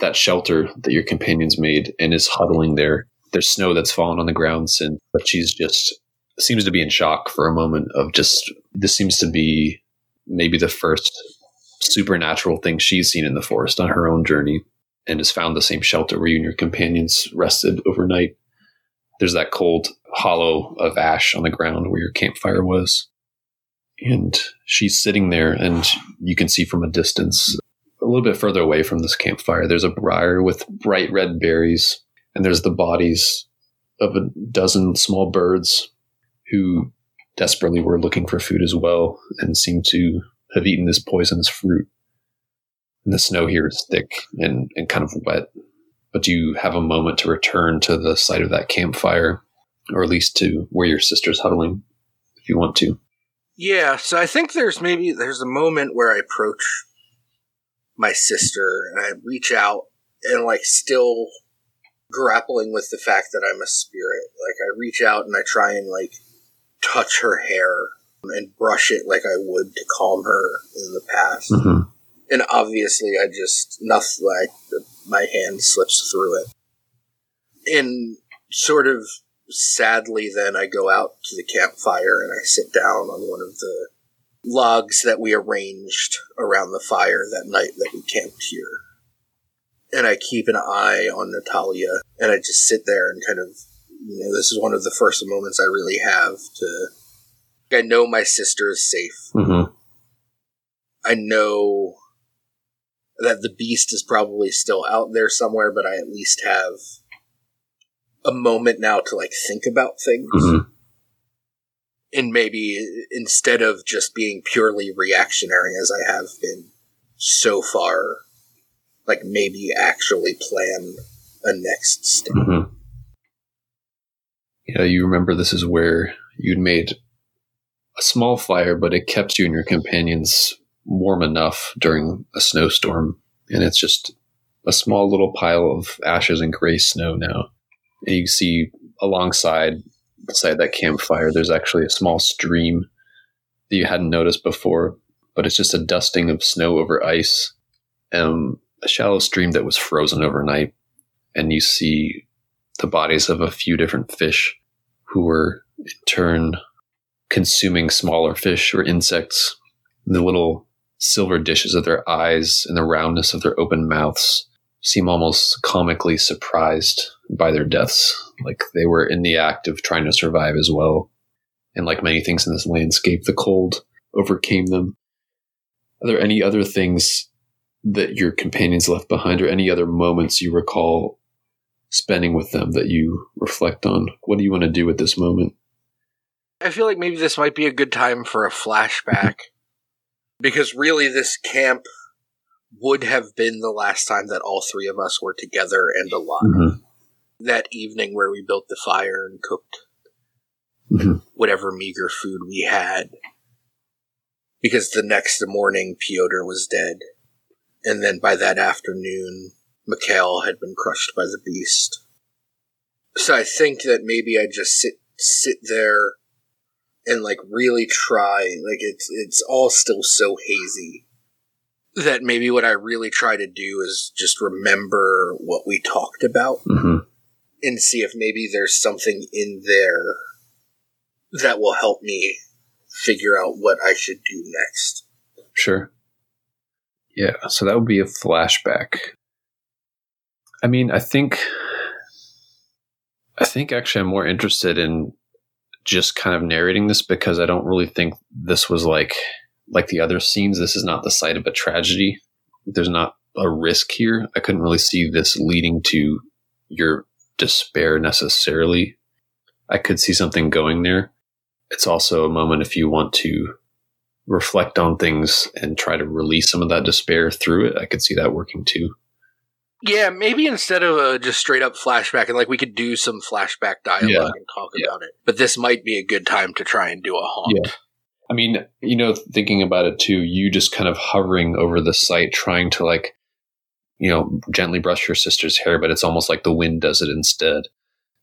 that shelter that your companions made and is huddling there. There's snow that's fallen on the ground since, but she's just seems to be in shock for a moment of just this seems to be maybe the first supernatural thing she's seen in the forest on her own journey and has found the same shelter where you and your companions rested overnight. There's that cold hollow of ash on the ground where your campfire was. And she's sitting there, and you can see from a distance, a little bit further away from this campfire, there's a briar with bright red berries, and there's the bodies of a dozen small birds who desperately were looking for food as well and seem to have eaten this poisonous fruit. And the snow here is thick and, and kind of wet. But do you have a moment to return to the site of that campfire, or at least to where your sister's huddling, if you want to? Yeah, so I think there's maybe there's a moment where I approach my sister and I reach out and like still grappling with the fact that I'm a spirit. Like I reach out and I try and like touch her hair and brush it like I would to calm her in the past. Mm-hmm. And obviously I just nothing like my hand slips through it. And sort of sadly then I go out to the campfire and I sit down on one of the logs that we arranged around the fire that night that we camped here. And I keep an eye on Natalia and I just sit there and kind of you know, this is one of the first moments I really have to I know my sister is safe. Mm-hmm. I know that the beast is probably still out there somewhere, but I at least have a moment now to like think about things. Mm-hmm. And maybe instead of just being purely reactionary as I have been so far, like maybe actually plan a next step. Mm-hmm. Yeah, you remember this is where you'd made a small fire, but it kept you and your companions warm enough during a snowstorm. And it's just a small little pile of ashes and gray snow now. And you see alongside beside that campfire, there's actually a small stream that you hadn't noticed before, but it's just a dusting of snow over ice. Um, a shallow stream that was frozen overnight. And you see the bodies of a few different fish who were in turn consuming smaller fish or insects. The little silver dishes of their eyes and the roundness of their open mouths seem almost comically surprised by their deaths. Like they were in the act of trying to survive as well. And like many things in this landscape, the cold overcame them. Are there any other things that your companions left behind or any other moments you recall spending with them that you reflect on? What do you want to do at this moment? I feel like maybe this might be a good time for a flashback. Because really, this camp would have been the last time that all three of us were together and alive. Mm-hmm. That evening where we built the fire and cooked Mhm. whatever meager food we had. Because the next morning, Piotr was dead. And then by that afternoon, Mikhail had been crushed by the beast. So I think that maybe I just sit sit there and like really try like it's it's all still so hazy that maybe what I really try to do is just remember what we talked about hmm and see if maybe there's something in there that will help me figure out what I should do next. Sure. Yeah, so that would be a flashback. I mean, I think I think actually I'm more interested in just kind of narrating this because I don't really think this was like like the other scenes. This is not the site of a tragedy. There's not a risk here. I couldn't really see this leading to your despair necessarily. I could see something going there. It's also a moment if you want to reflect on things and try to release some of that despair through it. I could see that working too. Yeah, maybe instead of a just straight up flashback, and like we could do some flashback dialogue Yeah. and talk Yeah. about it. But this might be a good time to try and do a haunt. Yeah. I mean, you know, thinking about it too, you just kind of hovering over the site, trying to like, you know, gently brush your sister's hair, but it's almost like the wind does it instead.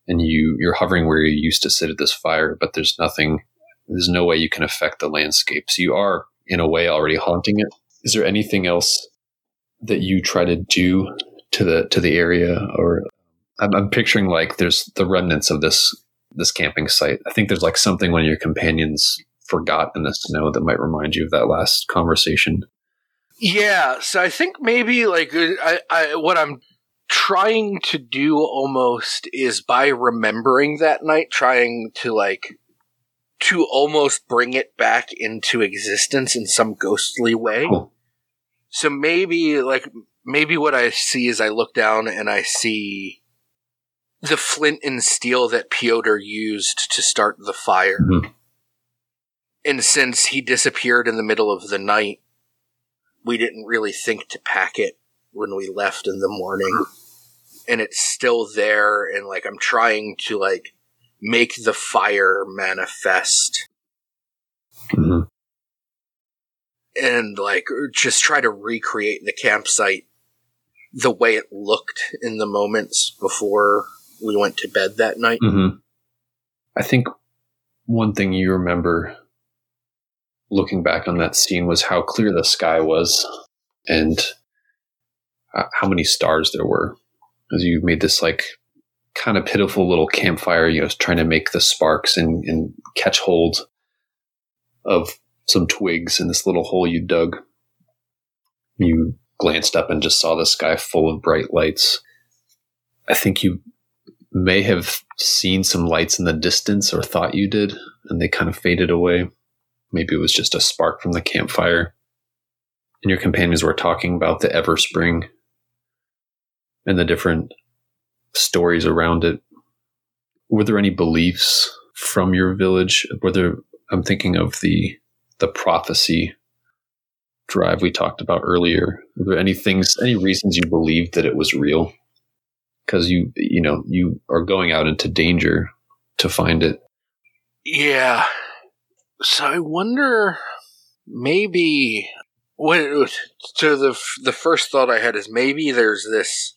And you, you're hovering where you used to sit at this fire, but there's nothing, there's no way you can affect the landscape. So you are, in a way, already haunting it. Is there anything else that you try to do to the to the area, or I'm, I'm picturing like there's the remnants of this this camping site. I think there's like something one of your companions forgot in the snow that might remind you of that last conversation. Yeah, so I think maybe like uh, I, I what I'm trying to do almost is by remembering that night, trying to like to almost bring it back into existence in some ghostly way. Cool. So maybe like maybe what I see is I look down and I see the flint and steel that Piotr used to start the fire. Mhm. And since he disappeared in the middle of the night, we didn't really think to pack it when we left in the morning. And it's still there and like I'm trying to like make the fire manifest Mhm. and like just try to recreate the campsite the way it looked in the moments before we went to bed that night. Mhm. I think one thing you remember looking back on that scene was how clear the sky was and uh, how many stars there were. As you made this like kind of pitiful little campfire you know trying to make the sparks and, and catch hold of some twigs in this little hole you dug. You glanced up and just saw the sky full of bright lights. I think you may have seen some lights in the distance or thought you did and they kind of faded away maybe it was just a spark from the campfire and your companions were talking about the everspring and the different stories around it. Were there any beliefs from your village? Were there? I'm thinking of the the prophecy drive we talked about earlier. Were there any things, any reasons you believed that it was real? Because you, you know, you are going out into danger to find it. Yeah. So I wonder maybe what so the the first thought I had is maybe there's this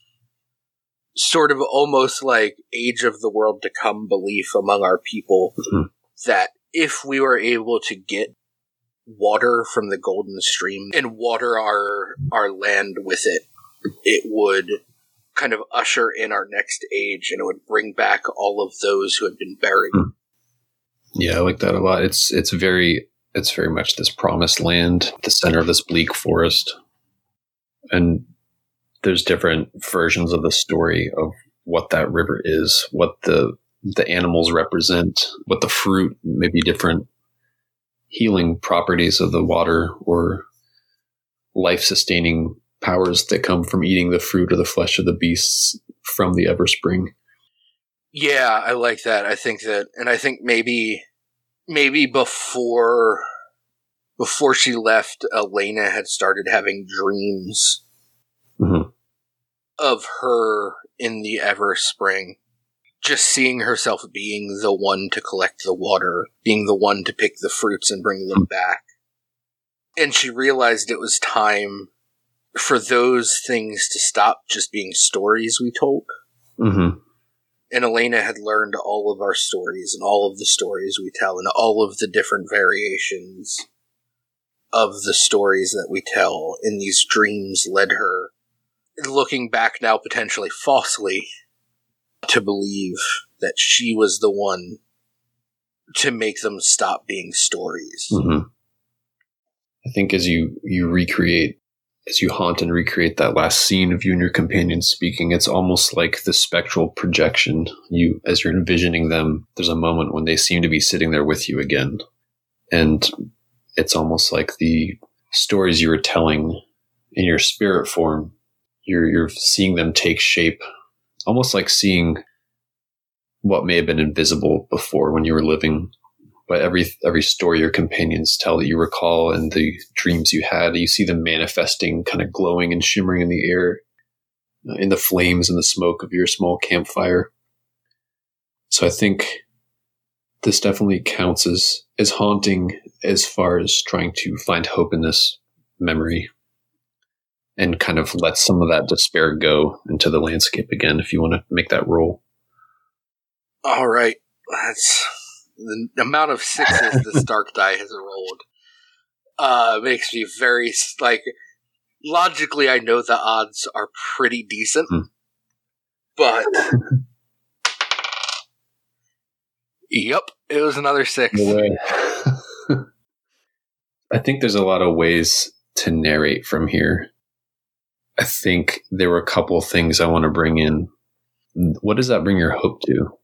sort of almost like age of the world to come belief among our people Mhm. that if we were able to get water from the golden stream and water our our land with it it would kind of usher in our next age and it would bring back all of those who had been buried Hmm. Yeah, I like that a lot. It's it's very it's very much this promised land, the center of this bleak forest. And there's different versions of the story of what that river is, what the the animals represent, what the fruit, maybe different healing properties of the water or life sustaining powers that come from eating the fruit or the flesh of the beasts from the Everspring. Yeah, I like that. I think that, and I think maybe, maybe before, before she left, Elena had started having dreams Mhm. of her in the Everspring, Just seeing herself being the one to collect the water, being the one to pick the fruits and bring them back. And she realized it was time for those things to stop just being stories we told Mm-hmm. And Elena had learned all of our stories and all of the stories we tell and all of the different variations of the stories that we tell in these dreams led her looking back now potentially falsely to believe that she was the one to make them stop being stories. hmm I think as you you recreate, as you haunt and recreate that last scene of you and your companion speaking, it's almost like the spectral projection. You, as you're envisioning them, there's a moment when they seem to be sitting there with you again, and it's almost like the stories you were telling in your spirit form. You're you're seeing them take shape, almost like seeing what may have been invisible before when you were living but every every story your companions tell that you recall and the dreams you had, you see them manifesting, kind of glowing and shimmering in the air, uh, in the flames and the smoke of your small campfire. So I think this definitely counts as as haunting as far as trying to find hope in this memory and kind of let some of that despair go into the landscape again if you want to make that roll. All right. That's the amount of sixes this dark die has rolled. Uh, makes me very like logically. I know the odds are pretty decent, Hmm. but yep, it was another six. I think there's a lot of ways to narrate from here. I think there were a couple things I want to bring in. What does that bring your hope to?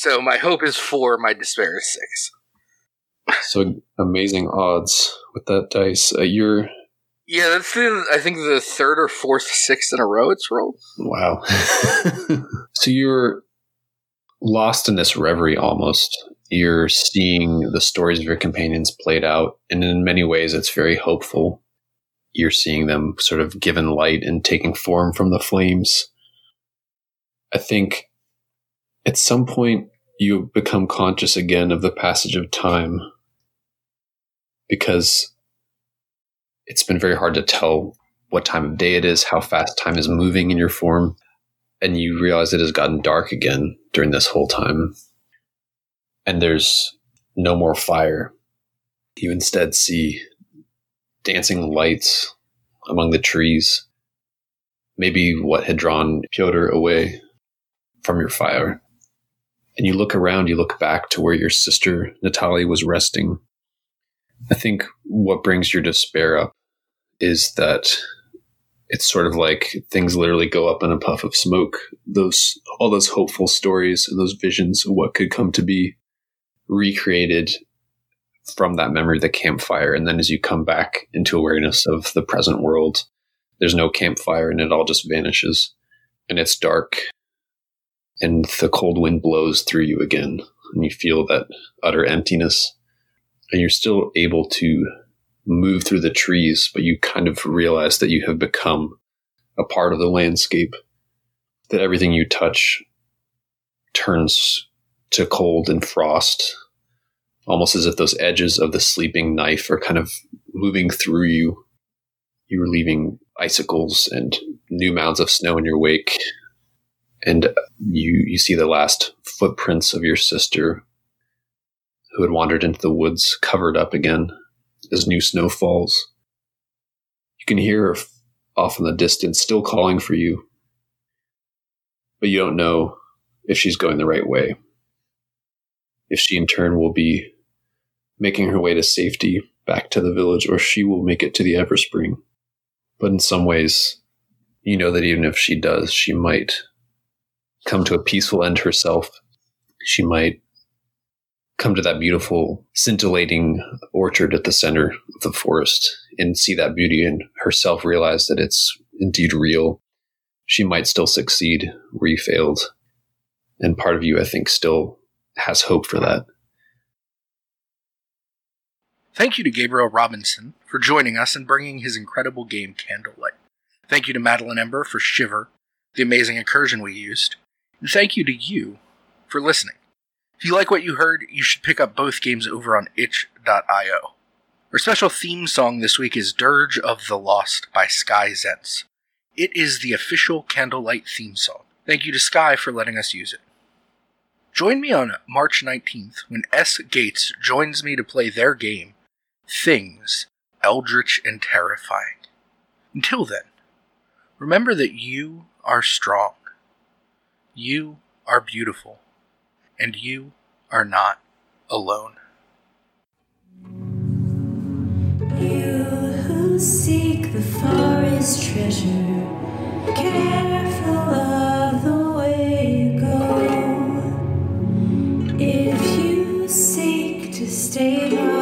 So my hope is four. My despair is six. So amazing odds with that dice. Uh, you're Yeah, that's the I think the third or fourth six in a row it's rolled. wow. so you're lost in this reverie almost. You're seeing the stories of your companions played out, and in many ways, it's very hopeful. You're seeing them sort of given light and taking form from the flames. I think at some point you become conscious again of the passage of time because it's been very hard to tell what time of day it is, how fast time is moving in your form, and you realize it has gotten dark again during this whole time. And there's no more fire. You instead see dancing lights among the trees. Maybe what had drawn Piotr away from your fire. And you look around, you look back to where your sister Natalie was resting. I think what brings your despair up is that it's sort of like things literally go up in a puff of smoke. Those all those hopeful stories and those visions of what could come to be recreated from that memory of the campfire. And then as you come back into awareness of the present world, there's no campfire and it all just vanishes. And it's dark. And the cold wind blows through you again. And you feel that utter emptiness. And you're still able to move through the trees, but you kind of realize that you have become a part of the landscape, that everything you touch turns to cold and frost, almost as if those edges of the sleeping knife are kind of moving through you. You're leaving icicles and new mounds of snow in your wake, and you you see the last footprints of your sister who had wandered into the woods covered up again as new snow falls. You can hear her off in the distance, still calling for you, but you don't know if she's going the right way. If she, in turn, will be making her way to safety back to the village, or she will make it to the Everspring. But in some ways, you know that even if she does, she might come to a peaceful end herself. She might come to that beautiful, scintillating orchard at the center of the forest and see that beauty and herself realize that it's indeed real. She might still succeed where you failed. And part of you, I think, still has hope for that. Thank you to Gabriel Robinson for joining us and bringing his incredible game Candlelight. Thank you to Madeline Ember for Shiver, the amazing incursion we used. And thank you to you for listening. If you like what you heard, you should pick up both games over on itch.io. Our special theme song this week is Dirge of the Lost by Sky Zents. It is the official Candlelight theme song. Thank you to Sky for letting us use it. Join me on March 19th when S. Gates joins me to play their game, Things, Eldritch and Terrifying. Until then, remember that you are strong, you are beautiful, and you are not alone. You who seek the forest treasure, careful of the way you go. If you seek to stave off